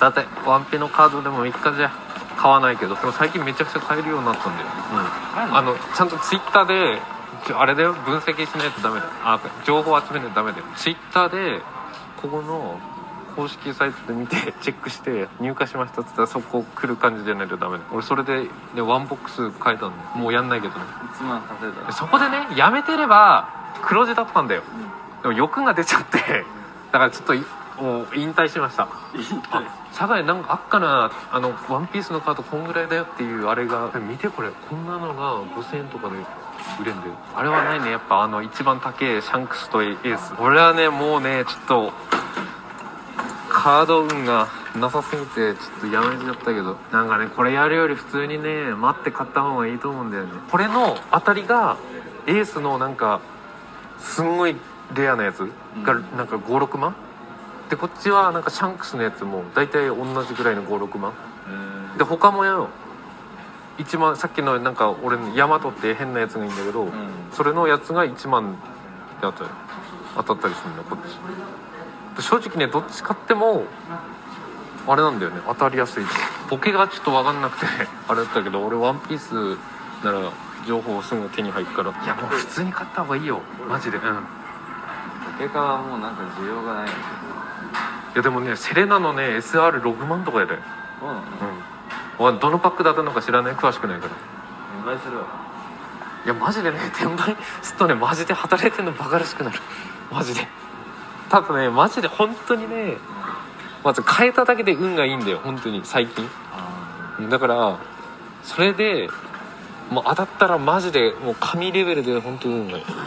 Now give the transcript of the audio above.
だってワンピのカードでも3日じゃ買わないけどでも最近めちゃくちゃ買えるようになったんだよ、うん、あのちゃんとツイッターであれだよ分析しないとダメだよ。あ情報集めないとダメだよ。ツイッターでここの公式サイトで見て チェックして入荷しましたっつったらそこ来る感じじゃないとダメだよ。俺それで、ね、ワンボックス買えたんだよもうやんないけどね。1万稼いだでそこでねやめてれば黒字だったんだよ。でも欲が出ちゃって。だからちょっといもう引退しました。あサザエなんかあっかなあのワンピースのカードこんぐらいだよっていうあれが。見てこれ。こんなのが5000円とかで売れんだよ。あれはないね。やっぱあの一番高いシャンクスとエース。俺はねもうねちょっとカード運がなさすぎてちょっとやめちゃったけど。なんかねこれやるより普通にね待って買った方がいいと思うんだよね。これの当たりがエースのなんかすんごいレアなやつがなんか56万でこっちはなんかシャンクスのやつも大体同じぐらいの56万。で他もよ一番さっきのなんか俺のヤマトって変なやつがいいんだけど、ん。それのやつが1万で当たる当たったりするんだよこっち。で正直ねどっち買ってもあれなんだよね当たりやすいボケがちょっと分かんなくて あれだったけど俺ワンピースなら情報すぐ手に入るから。いやもう普通に買った方がいいよマジで。うんい結果はもうなんか需要がないやでもねセレナのね SR6 万とかやで。そうなのうん。どのパックだったのか知らない？詳しくないから。お願いするわいやマジでね転売するとねマジで働いてるのバカらしくなる。マジで。ただねマジで本当にねまず変えただけで運がいいんだよ本当に最近。あだからそれでもう当たったらマジでもう神レベルで本当に運がいい